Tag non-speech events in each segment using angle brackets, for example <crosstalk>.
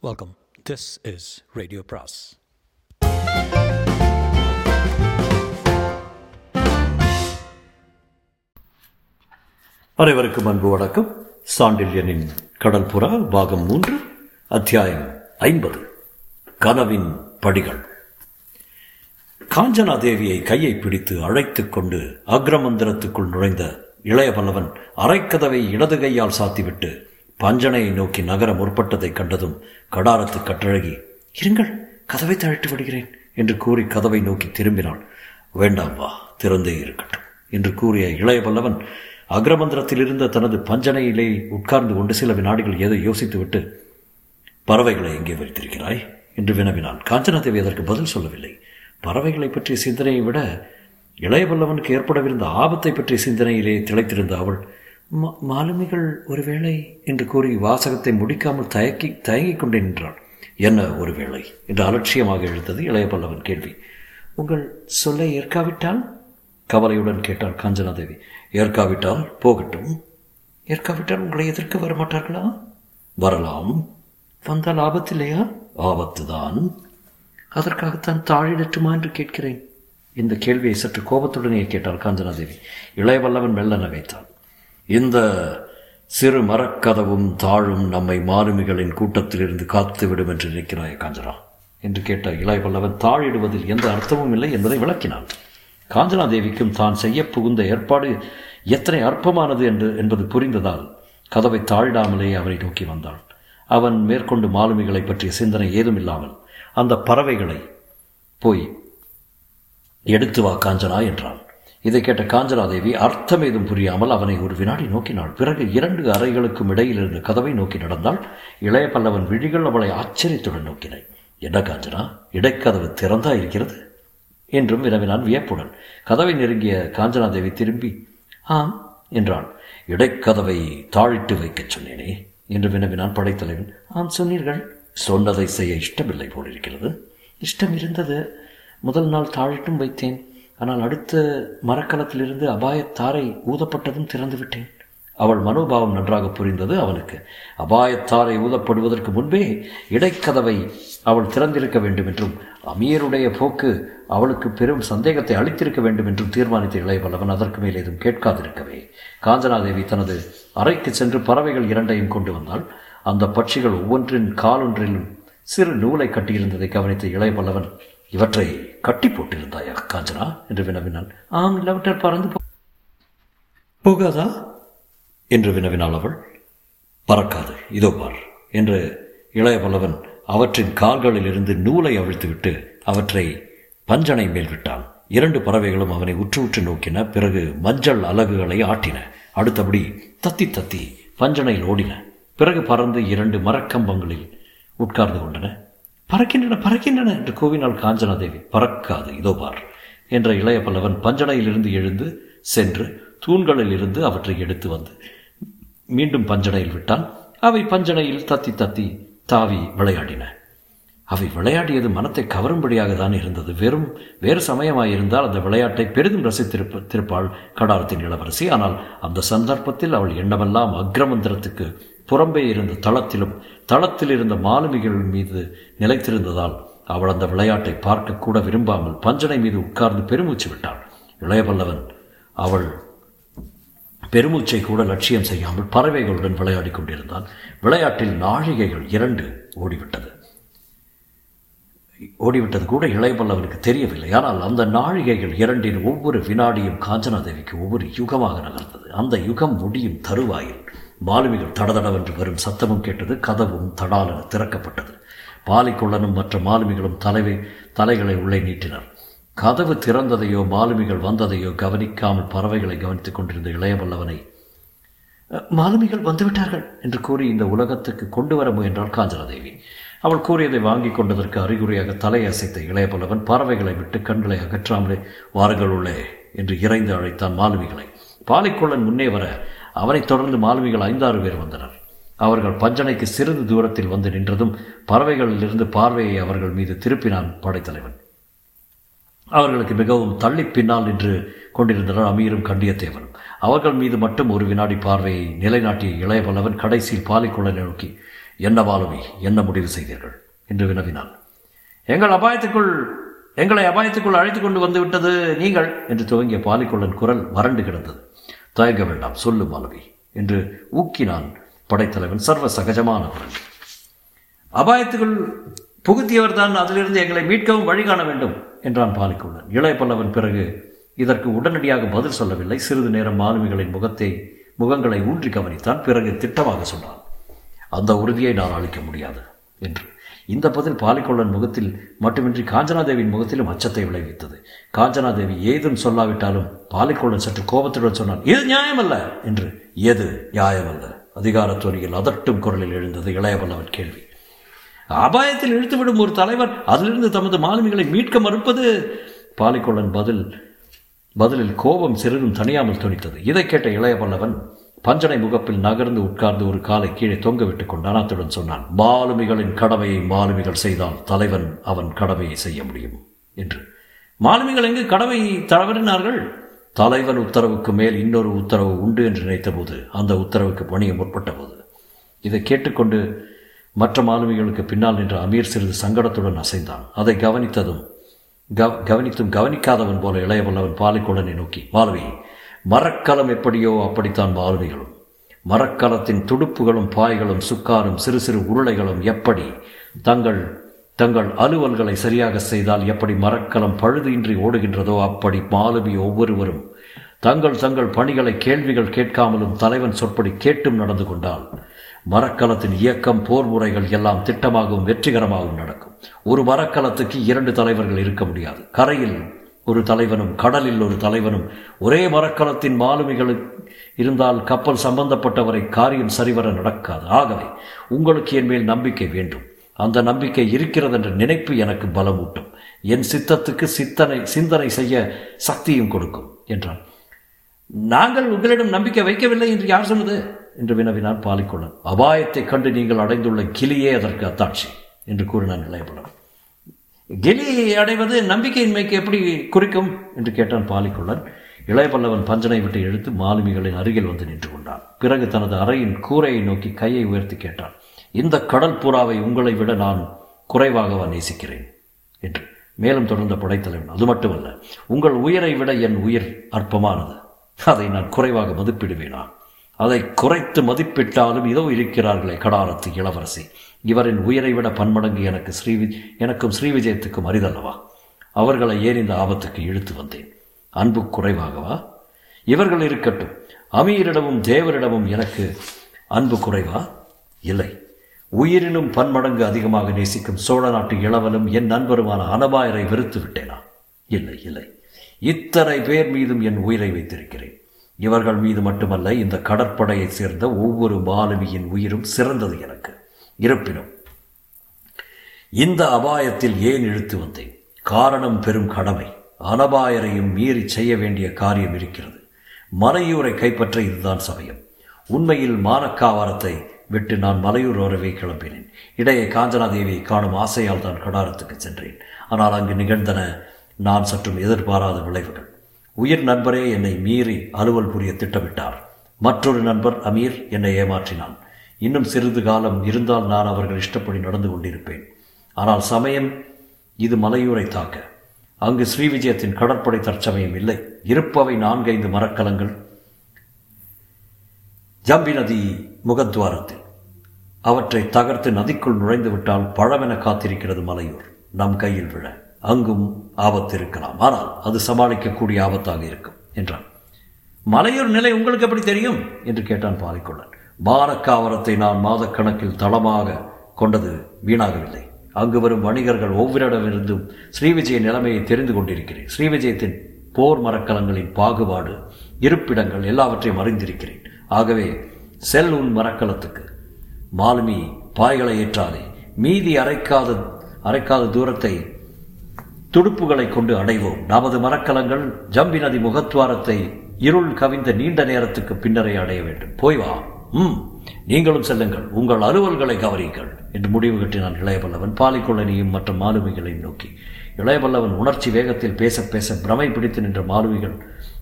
Welcome this is radio பிராஸ் அனைவருக்கும் அன்பு வணக்கம். சாண்டில்யனின் கடல் புறா பாகம் மூன்று அத்தியாயம் ஐம்பது. கனவின் படிகள். காஞ்சனா தேவியை கையை பிடித்து அழைத்துக் கொண்டு அக்ரமந்திரத்துக்குள் நுழைந்த இளைய பல்லவன் அரைக்கதவை இடது கையால் சாத்திவிட்டு பஞ்சனையை நோக்கி நகர முற்பட்டதைக் கண்டதும் கடாரத்து கட்டழகி இருங்கள் கதவை தழிட்டு விடுகிறேன் என்று கூறி கதவை நோக்கி திரும்பினாள். வேண்டாம் வா திறந்தே இருக்கட்டும் என்று கூறிய இளைய பல்லவன் அக்ரமந்திரத்தில் இருந்த தனது பஞ்சனையிலே உட்கார்ந்து கொண்டு சில வினாடிகள் ஏதோ யோசித்துவிட்டு பறவைகளை எங்கே வைத்திருக்கிறாய்? என்று வினவினான். காஞ்சனாதேவி அதற்கு பதில் சொல்லவில்லை. பறவைகளை பற்றிய சிந்தனையை விட இளையவல்லவனுக்கு ஏற்படவிருந்த ஆபத்தை பற்றிய சிந்தனையிலே திளைத்திருந்த அவள் மாலுமிகள் ஒருவேளை என்று கூறி வாசகத்தை முடிக்காமல் தயக்கி தயங்கிக் கொண்டே நின்றாள். என்ன ஒருவேளை? என்று அலட்சியமாக எழுந்தது இளையபல்லவன் கேள்வி. உங்கள் சொல்லை ஏற்காவிட்டால்? கவலையுடன் கேட்டாள் காஞ்சனாதேவி. ஏற்காவிட்டால்? போகட்டும். ஏற்காவிட்டால் உங்களை எதிர்க்க வரமாட்டார்களா? வரலாம். வந்தால் லாபத்தில்லையா ஆபத்து தான் அதற்காகத்தான் தாழிடட்டுமா என்று கேட்கிறேன். இந்த கேள்வியை சற்று கோபத்துடனே கேட்டாள் காஞ்சனாதேவி. இளையவல்லவன் மெல்ல நகைத்தான் இந்த சிறு மரக்கதவும் தாழும் நம்மை மாலுமிகளின் கூட்டத்திலிருந்து காத்துவிடும் என்று நினைக்கிறாய் காஞ்சனா? என்று கேட்ட இளையவல்லவன். தாழிடுவதில் எந்த அர்த்தமும் இல்லை என்பதை விளக்கினான். காஞ்சனாதேவிக்கும் தான் செய்ய புகுந்த ஏற்பாடு எத்தனை அற்பமானது என்று என்பது புரிந்ததால் கதவை தாழிடாமலே அவரை நோக்கி வந்தாள் அவன் மேற்கொண்டு மாலுமிகளை பற்றிய சிந்தனை ஏதும் இல்லாமல் அந்த பறவைகளை போய் எடுத்து வா காஞ்சனா என்றான். இதை கேட்ட காஞ்சனாதேவி அர்த்தம் ஏதும் புரியாமல் அவனை ஒரு வினாடி நோக்கினாள். பிறகு இரண்டு அறைகளுக்கும் இடையில் இருந்த கதவை நோக்கி நடந்தாள். இளைய பல்லவன் விழிகள் அவளை ஆச்சரியத்துடன் நோக்கினாய். என்ன காஞ்சனா இடைக்கதவு திறந்தா இருக்கிறது? என்றும் வினவினான் வியப்புடன். கதவை நெருங்கிய காஞ்சனாதேவி திரும்பி ஆம் என்றான் இடைக்கதவை தாழிட்டு வைக்கச் சொன்னேனே என்று வினவினான் படைத்தலைவன். ஆம் சொன்னீர்கள். சொன்னதை செய்ய இஷ்டமில்லை போலிருக்கிறது. இஷ்டம் இருந்தது. முதல் நாள் தாழிட்டும் வைத்தேன். ஆனால் அடுத்த மரக்கலத்திலிருந்து அபாயத்தாரை ஊதப்பட்டதும் திறந்து விட்டேன் அவள் மனோபாவம் நன்றாக புரிந்தது அவனுக்கு. அபாயத்தாரை ஊதப்படுவதற்கு முன்பே இடைக்கதவை அவள் திறந்திருக்க வேண்டும் என்றும் அமீருடைய போக்கு அவளுக்கு பெரும் சந்தேகத்தை அளித்திருக்க வேண்டும் என்றும் தீர்மானித்த இளையவல்லவன் அதற்கு மேல் ஏதும் கேட்காதிருக்கவே. காஞ்சனாதேவி தனது அறைக்கு சென்று பறவைகள் இரண்டையும் கொண்டு வந்தாள். அந்த பட்சிகள் ஒவ்வொன்றின் காலொன்றிலும் சிறு நூலை கட்டியிருந்ததை கவனித்த இளையவல்லவன் இவற்றை கட்டி போட்டிருந்தாயா காஞ்சனா என்று வினவினான் ஆம் இல்லாவிட்டால் பறந்து போகாதா? என்று வினவினாள் அவள். பறக்காது இதோ பார் என்று இளைய பல்லவன் அவற்றின் கால்களில் இருந்து நூலை அவிழ்த்துவிட்டு அவற்றை பஞ்சனை மேல் விட்டான். இரண்டு பறவைகளும் அவனை உற்று உற்று நோக்கின பிறகு மஞ்சள் அலகுகளை ஆட்டின. அடுத்தபடி தத்தி தத்தி பஞ்சனையில் ஓடின. பிறகு பறந்து இரண்டு மரக்கம்பங்களில் உட்கார்ந்து கொண்டன. பறக்கின்றன பறக்கின்றன என்று கூவினாள் காஞ்சனாதேவி. பறக்காது இதோ பார். என்ற இளைய பல்லவன் பஞ்சனையிலிருந்து எழுந்து சென்று தூண்களில் இருந்து அவற்றை எடுத்து வந்து மீண்டும் பஞ்சனையில் விட்டான். அவை பஞ்சனையில் தத்தி தத்தி தாவி விளையாடின. அவை விளையாடியது மனத்தை கவரும்படியாக தான் இருந்தது. வெறும் வேறு சமயமாயிருந்தால் அந்த விளையாட்டை பெரிதும் ரசித்திருப்ப திருப்பாள் கடாரத்தின் இளவரசி. ஆனால் அந்த சந்தர்ப்பத்தில் அவள் எண்ணமெல்லாம் அக்ரமந்திரத்துக்கு புறம்பே இருந்த தளத்திலும் தளத்தில் இருந்த மாலுமிகள் மீது நிலைத்திருந்ததால் அவள் அந்த விளையாட்டை பார்க்க கூட விரும்பாமல் பஞ்சனை மீது உட்கார்ந்து பெருமூச்சு விட்டாள். இளையபல்லவன் அவள் பெருமூச்சை கூட லட்சியம் செய்யாமல் பறவைகளுடன் விளையாடிக் கொண்டிருந்தான். விளையாட்டில் நாழிகைகள் இரண்டு ஓடிவிட்டது. ஓடிவிட்டது கூட இளையபல்லவனுக்கு தெரியவில்லை. ஆனால் அந்த நாழிகைகள் இரண்டின் ஒவ்வொரு வினாடியும் காஞ்சனாதேவிக்கு ஒவ்வொரு யுகமாக நகர்ந்தது. அந்த யுகம் முடியும் தருவாயில். மாலுமிகள் தடதடவென்று வரும் சத்தமும் கேட்டது கதவும் தடாலென திறக்கப்பட்டது. பாலிக்குள்ளனும் மற்ற மாலுமிகளும் தலைவை தலைகளை உள்ளே நீட்டினர். கதவு திறந்ததையோ மாலுமிகள் வந்ததையோ கவனிக்காமல் பறவைகளை கவனித்துக் கொண்டிருந்த இளையவல்லவனை மாலுமிகள் வந்துவிட்டார்கள் என்று கூறி இந்த உலகத்துக்கு கொண்டு வர முயன்றாள் காஞ்சனாதேவி. அவள் கூறியதை வாங்கி கொண்டதற்கு அறிகுறியாக தலை அசைத்த இளையபல்லவன் பறவைகளை விட்டு கண்களை அகற்றாமலே வாருங்கள் உள்ளே என்று இறைந்து அழைத்தான் மாலுமிகளை. பாலிக்கொள்ளன் முன்னே வர அவனைத் தொடர்ந்து மாலுமிகள் ஐந்தாறு பேர் வந்தனர். அவர்கள் பஞ்சனைக்கு சிறிது தூரத்தில் வந்து நின்றதும் பறவைகளிலிருந்து பார்வையை அவர்கள் மீது திருப்பினான் படைத்தலைவன். அவர்களுக்கு மிகவும் தள்ளி பின்னால் நின்று கொண்டிருந்தனர் அமீரும் கண்டியத்தேவனும். அவர்கள் மீது மட்டும் ஒரு வினாடி பார்வையை நிலைநாட்டிய இளையவல்லவன் கடைசியில் பாலிக்குள்ளனை நோக்கி என்ன மாலுமி என்ன முடிவு செய்தீர்கள்? என்று வினவினான். எங்கள் அபாயத்துக்குள் எங்களை அபாயத்துக்குள் அழைத்து கொண்டு வந்து விட்டது நீங்கள் என்று துவங்கிய பாலிக்கொள்ளன் குரல் வறண்டு கிடந்தது. தயங்க வேண்டாம் சொல்லு மாலவி என்று ஊக்கினான் படைத்தலைவன் சர்வ சகஜமான அபாயத்துக்குள் புகுத்தியவர் தான் அதிலிருந்து எங்களை மீட்கவும் வழி காண வேண்டும் என்றான் பாலிக்குள்ளன். இளைய பல்லவன் பிறகு இதற்கு உடனடியாக பதில் சொல்லவில்லை. சிறிது நேரம் மாலுமிகளின் முகத்தை முகங்களை ஊன்றி கவனித்தான். பிறகு திட்டமாக சொன்னான் அந்த உறுதியை நான் அளிக்க முடியாது என்று. இந்த பதில் பாலிக்கொள்ளன் முகத்தில் மட்டுமின்றி காஞ்சனாதேவியின் முகத்திலும் அச்சத்தை விளைவித்தது. காஞ்சனாதேவி ஏதும் சொல்லாவிட்டாலும் பாலிக்கொள்ளன் சற்று கோபத்துடன் சொன்னான் இது நியாயமல்ல என்று எது நியாயமல்ல? அதிகாரத்துறையில் அதட்டும் குரலில் எழுந்தது இளையவல்லவன் கேள்வி. அபாயத்தில் இழுத்துவிடும் ஒரு தலைவர் அதிலிருந்து தமது மாலுமிகளை மீட்க மறுப்பது? பாலிக்கொள்ளன் பதில் பதிலில் கோபம் சிறிதும் தனியாமல் துணித்தது. இதை கேட்ட இளைய பல்லவன் பஞ்சனை முகப்பில் நகர்ந்து உட்கார்ந்து ஒரு காலை கீழே தொங்க விட்டுக் கொண்டான் அத்துடன் சொன்னான் மாலுமிகளின் கடமையை மாலுமிகள் செய்தால் தலைவன் அவன் கடமையை செய்ய முடியும் என்று. மாலுமிகள் எங்கு கடமையை தவறினார்கள்? தலைவன் உத்தரவுக்கு மேல் இன்னொரு உத்தரவு உண்டு என்று நினைத்தபோது அந்த உத்தரவுக்கு பணிய முற்பட்ட போது இதை கேட்டுக்கொண்டு மற்ற மாலுமிகளுக்கு பின்னால் நின்ற அமீர் சிறிது சங்கடத்துடன் அசைந்தான். அதை கவனித்ததும் கவ கவனித்தும் கவனிக்காதவன் போல இளையவல்லவன் பாலிக்கொள்ளனை நோக்கி மாலுமி மரக்கலம் எப்படியோ அப்படித்தான் மாலுமிகளும் மரக்கலத்தின் துடுப்புகளும் பாய்களும் சுக்காரும் சிறு சிறு உருளைகளும் எப்படி தங்கள் தங்கள் அலுவல்களை சரியாக செய்தால் எப்படி மரக்கலம் பழுதின்றி ஓடுகின்றதோ அப்படி மாலுமி ஒவ்வொருவரும் தங்கள் தங்கள் பணிகளை கேள்விகள் கேட்காமலும் தலைவன் சொற்படி கேட்டும் நடந்து கொண்டால் மரக்கலத்தின் இயக்கம் போர் முறைகள் எல்லாம் திட்டமாகவும் வெற்றிகரமாகவும் நடக்கும். ஒரு மரக்கலத்துக்கு இரண்டு தலைவர்கள் இருக்க முடியாது. கரையில் ஒரு தலைவனும் கடலில் ஒரு தலைவனும் ஒரே மரக்கலத்தின் மாலுமிகள் இருந்தால் கப்பல் சம்பந்தப்பட்டவரை காரியம் சரிவர நடக்காது. ஆகவே உங்களுக்கு என் மேல் நம்பிக்கை வேண்டும். அந்த நம்பிக்கை இருக்கிறது என்ற நினைப்பு எனக்கு பலமூட்டும். என் சித்தத்துக்கு சித்தனை சிந்தனை செய்ய சக்தியும் கொடுக்கும் என்றான். நாங்கள் உங்களிடம் நம்பிக்கை வைக்கவில்லை என்று யார் சொன்னது? என்று வினவினான் பாலிக்கொள்ளன் அபாயத்தை கண்டு நீங்கள் அடைந்துள்ள கிளியே அதற்கு அத்தாட்சி என்று கூறினான் இளையபலம் கெலியை அடைவது நம்பிக்கையின்மைக்கு எப்படி குறிக்கும்? என்று கேட்டான் பாலிக்குள்ளன் இளைய பல்லவன் பஞ்சனை விட்டு இழுத்து மாலுமிகளின் அருகில் வந்து நின்று கொண்டான். பிறகு தனது அறையின் கூரையை நோக்கி கையை உயர்த்தி கேட்டான். இந்த கடல் புறாவை உங்களை விட நான் குறைவாகவா நேசிக்கிறேன்? என்று. மேலும் தொடர்ந்த படைத்தலைவன் அது மட்டுமல்ல உங்கள் உயிரை விட என் உயிர் அற்பமானது. அதை நான் குறைவாக மதிப்பிடுவேனா? அதை குறைத்து மதிப்பிட்டாலும் இதோ இருக்கிறார்களே கடாரத்து இளவரசி. இவரின் உயிரை விட பன்மடங்கு எனக்கு ஸ்ரீவி எனக்கும் ஸ்ரீவிஜயத்துக்கும் அரிதல்லவா? அவர்களை ஏன் இந்த ஆபத்துக்கு இழுத்து வந்தேன்? அன்பு குறைவாகவா? இவர்கள் இருக்கட்டும். அமீரிடமும் தேவரிடமும் எனக்கு அன்பு குறைவா? இல்லை. உயிரினும் பன்மடங்கு அதிகமாக நேசிக்கும் சோழ நாட்டு இளவலும் என் நண்பருமான அனபாயரை வெறுத்து விட்டேனா? இல்லை இல்லை. இத்தனை பேர் மீதும் என் உயிரை வைத்திருக்கிறேன். இவர்கள் மீது மட்டுமல்ல இந்த கடற்படையைச் சேர்ந்த ஒவ்வொரு மாலுமியின் உயிரும் சிறந்தது எனக்கு. இருப்பினும் இந்த அபாயத்தில் ஏன் இழுத்து வந்தேன்? காரணம் பெரும் கடமை. அனபாயரையும் மீறி செய்ய வேண்டிய காரியம் இருக்கிறது. மலையூரை கைப்பற்ற இதுதான் சமயம். உண்மையில் மானக்காவாரத்தை விட்டு நான் மலையூர் வரவே கிளம்பினேன். இடையே காஞ்சனாதேவியை காணும் ஆசையால் தான் கடாரத்துக்கு சென்றேன். ஆனால் அங்கு நிகழ்ந்தன நான் சற்றும் எதிர்பாராத விளைவுகள். உயிர் நண்பரே என்னை மீறி அலுவல் புரிய திட்டமிட்டார். மற்றொரு நண்பர் அமீர் என்னை ஏமாற்றினான். இன்னும் சிறிது காலம் இருந்தால் நான் அவர்கள் இஷ்டப்படி நடந்து கொண்டிருப்பேன். ஆனால் சமயம் இது மலையூரை தாக்க. அங்கு ஸ்ரீவிஜயத்தின் கடற்படை தற்சமயம் இல்லை. இருப்பவை நான்கைந்து மரக்கலங்கள். ஜம்பி நதி முகத்வாரத்தில். அவற்றை தகர்த்து நதிக்குள் நுழைந்து விட்டால் பழமென காத்திருக்கிறது மலையூர். நம் கையில் விழ. அங்கும் ஆபத்து இருக்கலாம் ஆனால் அது சமாளிக்கக்கூடிய ஆபத்தாக இருக்கும் என்றான். மலையூர் நிலை உங்களுக்கு எப்படி தெரியும்? என்று கேட்டான் பாலிக்கொள்ளன். பாரக்காவரத்தை நான் மாதக்கணக்கில் தளமாக கொண்டது வீணாகவில்லை. அங்கு வரும் வணிகர்கள் ஒவ்வொருடமிருந்தும் ஸ்ரீவிஜய நிலைமையை தெரிந்து கொண்டிருக்கிறேன். ஸ்ரீவிஜயத்தின் போர் மரக்கலங்களின் பாகுபாடு இருப்பிடங்கள் எல்லாவற்றையும் அறிந்திருக்கிறேன். ஆகவே செல் உன் மரக்கலத்துக்கு. மாலுமி பாய்களை ஏற்றாதே. மீதி அரைக்காத அரைக்காத தூரத்தை துடுப்புகளை கொண்டு அடைவோம் நமது மரக்கலங்கள் ஜம்பி நதி முகத்வாரத்தை இருள் கவிந்த நீண்ட நேரத்துக்கு பின்னரே அடைய வேண்டும். போய் வா. ம் நீங்களும் செல்லுங்கள். உங்கள் அலுவல்களை கவனியுங்கள். என்று முடிவு கட்டினான் இளையபல்லவன் பாலிக்கொள்ளனையும் மற்ற மாலுமிகளையும் நோக்கி. இளையபல்லவன் உணர்ச்சி வேகத்தில் பேச பேச பிரமை பிடித்து நின்ற மாலுமிகள்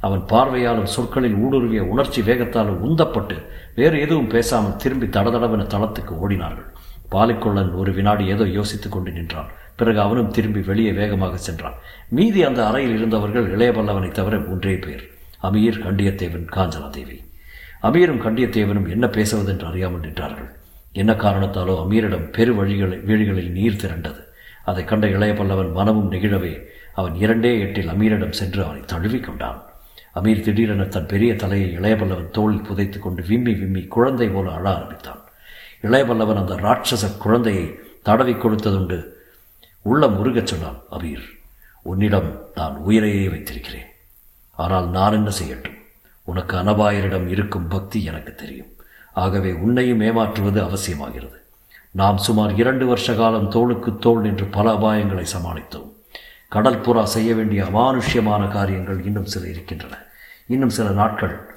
அவன் பார்வையாலும் சொற்களில் ஊடுருவிய உணர்ச்சி வேகத்தாலும் உந்தப்பட்டு வேறு எதுவும் பேசாமல் திரும்பி தடதடவென தளத்துக்கு ஓடினார்கள். பாலிக்கொள்ளன் ஒரு வினாடி ஏதோ யோசித்துக் கொண்டு நின்றான். பிறகு அவனும் திரும்பி வெளியே வேகமாக சென்றான். மீதி அந்த அறையில் இருந்தவர்கள் இளையபல்லவனை தவிர ஒன்றே பேர். அமீர் கண்டியத்தேவன் காஞ்சனாதேவி அமீரும் கண்டியத்தேவனும் என்ன பேசுவதென்று அறியாமல் நின்றார்கள். என்ன காரணத்தாலோ அமீரிடம் பெரு வழிகளை வீடுகளில் நீர் திரண்டது. அதை கண்ட இளைய பல்லவன் மனமும் நெகிழவே அவன் இரண்டே எட்டில் அமீரிடம் சென்று அவனை தழுவிக் கொண்டான். அமீர் திடீரென தன் பெரிய தலையை இளையபல்லவன் தோளில் புதைத்து கொண்டு விம்மி விம்மி குழந்தை போல அழ ஆரம்பித்தான். இளையவல்லவன் அந்த ராட்சச குழந்தையை தடவி கொடுத்ததுண்டு. உள்ள முருகச் சொன்னான் அபீர் உன்னிடம் நான் உயிரையே வைத்திருக்கிறேன். ஆனால் நான் என்ன செய்யட்டும்? உனக்கு அனபாயரிடம் இருக்கும் பக்தி எனக்கு தெரியும். ஆகவே உன்னையும் ஏமாற்றுவது அவசியமாகிறது. நாம் சுமார் இரண்டு வருஷ காலம் தோளுக்கு தோள் நின்று பல அபாயங்களை சமாளித்தோம். கடற்புறா செய்ய வேண்டிய அமானுஷ்யமான காரியங்கள் இன்னும் சில இருக்கின்றன. இன்னும் சில நாட்கள்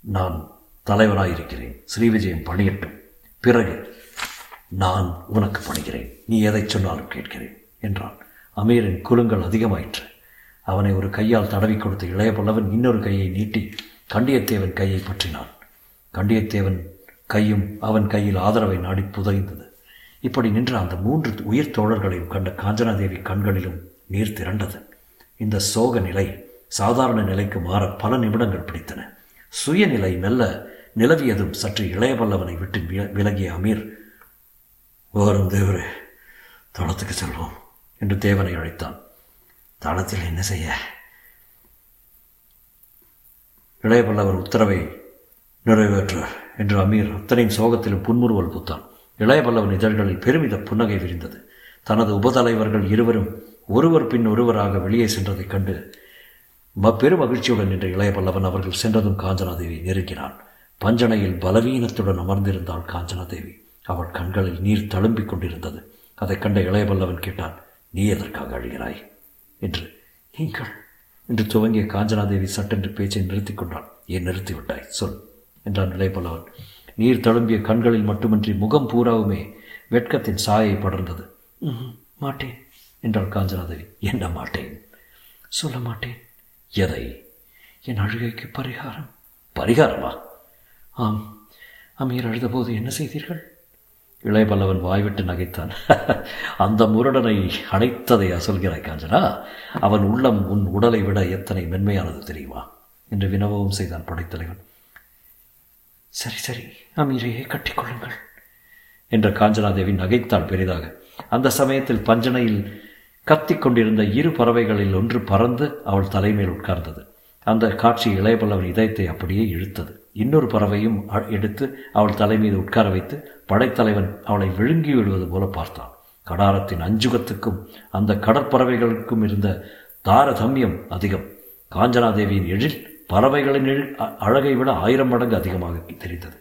நான் தலைவராயிருக்கிறேன் ஸ்ரீவிஜயம் பணியட்டும். பிறகு நான் உனக்கு பணிகிறேன். நீ எதை சொன்னாலும் கேட்கிறேன் என்றான். அமீரின் குலுங்கள் அதிகமாயிற்று. அவனை ஒரு கையால் தடவி கொடுத்த இளைய பல்லவன் இன்னொரு கையை நீட்டி கண்டியத்தேவன் கையை பற்றினான். கண்டியத்தேவன் கையும் அவன் கையில் ஆதரவை நாடி புதைந்தது. இப்படி நின்ற அந்த மூன்று உயிர் தோழர்களையும் கண்ட காஞ்சனாதேவி கண்களிலும் நீர் திரண்டது. இந்த சோக நிலை சாதாரண நிலைக்கு மாற பல நிமிடங்கள் பிடித்தன. சுயநிலை மெல்ல நிலவியதும் சற்று இளையபல்லவனை விட்டு விலகிய அமீர் வரும் தேவரே தளத்துக்கு செல்வோம் என்று தேவனை அழைத்தான். தளத்தில் என்ன செய்ய? இளையபல்லவர் உத்தரவை நிறைவேற்ற என்று அமீர் அத்தனையும் சோகத்திலும் புன்முறுவல் பூத்தான். இளையபல்லவன் இதழ்களில் பெருமித புன்னகை விரிந்தது. தனது உபதலைவர்கள் இருவரும் ஒருவர் பின் ஒருவராக வெளியே சென்றதைக் கண்டு பெரும் மகிழ்ச்சியுடன் நின்ற இளைய பல்லவன் அவர்கள் சென்றதும் காஞ்சனாதேவி நெருங்கினான். பஞ்சனையில் பலவீனத்துடன் அமர்ந்திருந்தாள் காஞ்சனாதேவி. அவள் கண்களில் நீர் தழும்பிக் கொண்டிருந்தது. அதைக் கண்ட இளையபல்லவன் கேட்டான் நீ எதற்காக அழுகிறாய்? என்று நீங்கள் என்று துவங்கிய காஞ்சனாதேவி சட்டென்று பேச்சை நிறுத்தி கொண்டாள். ஏன் நிறுத்திவிட்டாய் சொல் என்றான் இளையபல்லவன் நீர் தழும்பிய கண்களில் மட்டுமின்றி முகம் பூராவுமே வெட்கத்தின் சாயை படர்ந்தது. மாட்டேன் என்றாள் காஞ்சனாதேவி. என்ன மாட்டேன்? சொல்ல மாட்டேன். எதை? என் அழுகைக்கு பரிகாரம். பரிகாரமா? ஆம் அமீர் அழுதபோது என்ன செய்தீர்கள்? இளையபல்லவன் வாய்விட்டு நகைத்தான். <laughs> அந்த முரடனை அடைத்ததை சொல்கிறாய் காஞ்சனா? அவன் உள்ளம் உன் உடலை விட எத்தனை மென்மையானது தெரியுமா? என்று வினவவும் செய்தான் படைத்தலைவன். சரி சரி அமீரையே கட்டிக்கொள்ளுங்கள் என்ற காஞ்சனாதேவி நகைத்தாள் பெரிதாக. அந்த சமயத்தில் பஞ்சனையில் கத்திக் கொண்டிருந்த இரு பறவைகளில் ஒன்று பறந்து அவள் தலைமேல் உட்கார்ந்தது. அந்த காட்சி இளையபல்லவன் இதயத்தை அப்படியே இழுத்தது. இன்னொரு பறவையும் எடுத்து அவள் தலை மீது உட்கார வைத்து படைத்தலைவன் அவளை விழுங்கி விடுவது போல பார்த்தான். கடாரத்தின் அஞ்சுகத்துக்கும் அந்த கடற்பறவைகளுக்கும் இருந்த தாரதமியம் அதிகம். காஞ்சனாதேவியின் எழில் பறவைகளின் எழில் அழகை விட ஆயிரம் மடங்கு அதிகமாக தெரிந்தது.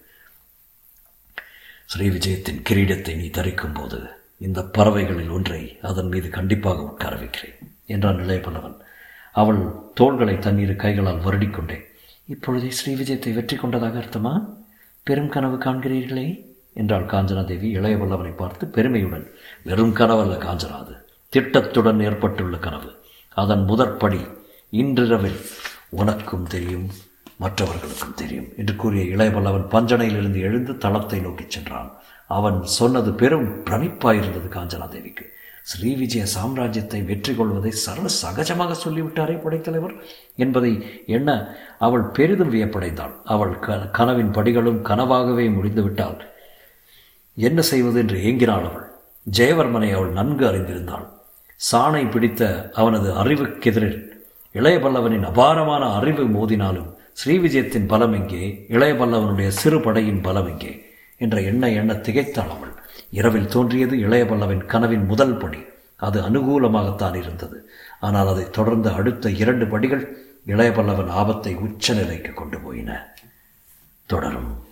ஸ்ரீ விஜயத்தின் கிரீடத்தை நீ தரிக்கும் போது இந்த பறவைகளில் ஒன்றை அதன் மீது கண்டிப்பாக உட்கார வைக்கிறேன் என்றான் இளையபல்லவன். அவள் தோள்களை தண்ணீர் கைகளால் வருடிக்கொண்டே இப்பொழுதே ஸ்ரீவிஜயத்தை வெற்றி கொண்டதாக அர்த்தமா? பெரும் கனவு காண்கிறீர்களே? என்றாள் காஞ்சனாதேவி இளையவல்லவனை பார்த்து பெருமையுடன். வெறும் கனவல்ல காஞ்சனாது. திட்டத்துடன் ஏற்பட்டுள்ள கனவு. அதன் முதற்படி இன்றிரவில் உனக்கும் தெரியும் மற்றவர்களுக்கும் தெரியும் என்று கூறிய இளையவல்லவன் பஞ்சனையிலிருந்து எழுந்து தளத்தை நோக்கிச் சென்றான். அவன் சொன்னது பெரும் பிரமிப்பாயிருந்தது காஞ்சனாதேவிக்கு. ஸ்ரீ விஜய சாம்ராஜ்யத்தை வெற்றி கொள்வதை சர்வ சகஜமாக சொல்லிவிட்டாரே படைத்தலைவர் என்பதை எண்ண அவள் பெரிதும் வியப்படைந்தாள். அவள் க கனவின் படிகளும் கனவாகவே முடிந்துவிட்டாள். என்ன செய்வது என்று ஏங்கினாள் அவள். ஜெயவர்மனை அவள் நன்கு அறிந்திருந்தாள். சாணை பிடித்த அவனது அறிவுக்கெதிரில் இளையபல்லவனின் அபாரமான அறிவு மோதினாலும் ஸ்ரீவிஜயத்தின் பலம் எங்கே? இளையபல்லவனுடைய சிறு படையின் பலம் எங்கே? என்ற எண்ண எண்ண திகைத்தாள் அவள். இரவில் தோன்றியது இளையபல்லவின் கனவின் முதல் படி. அது அனுகூலமாகத்தான் இருந்தது. ஆனால் அதை தொடர்ந்து அடுத்த இரண்டு படிகள் இளையபல்லவன் ஆபத்தை உச்ச நிலைக்கு கொண்டு போயின. தொடரும்.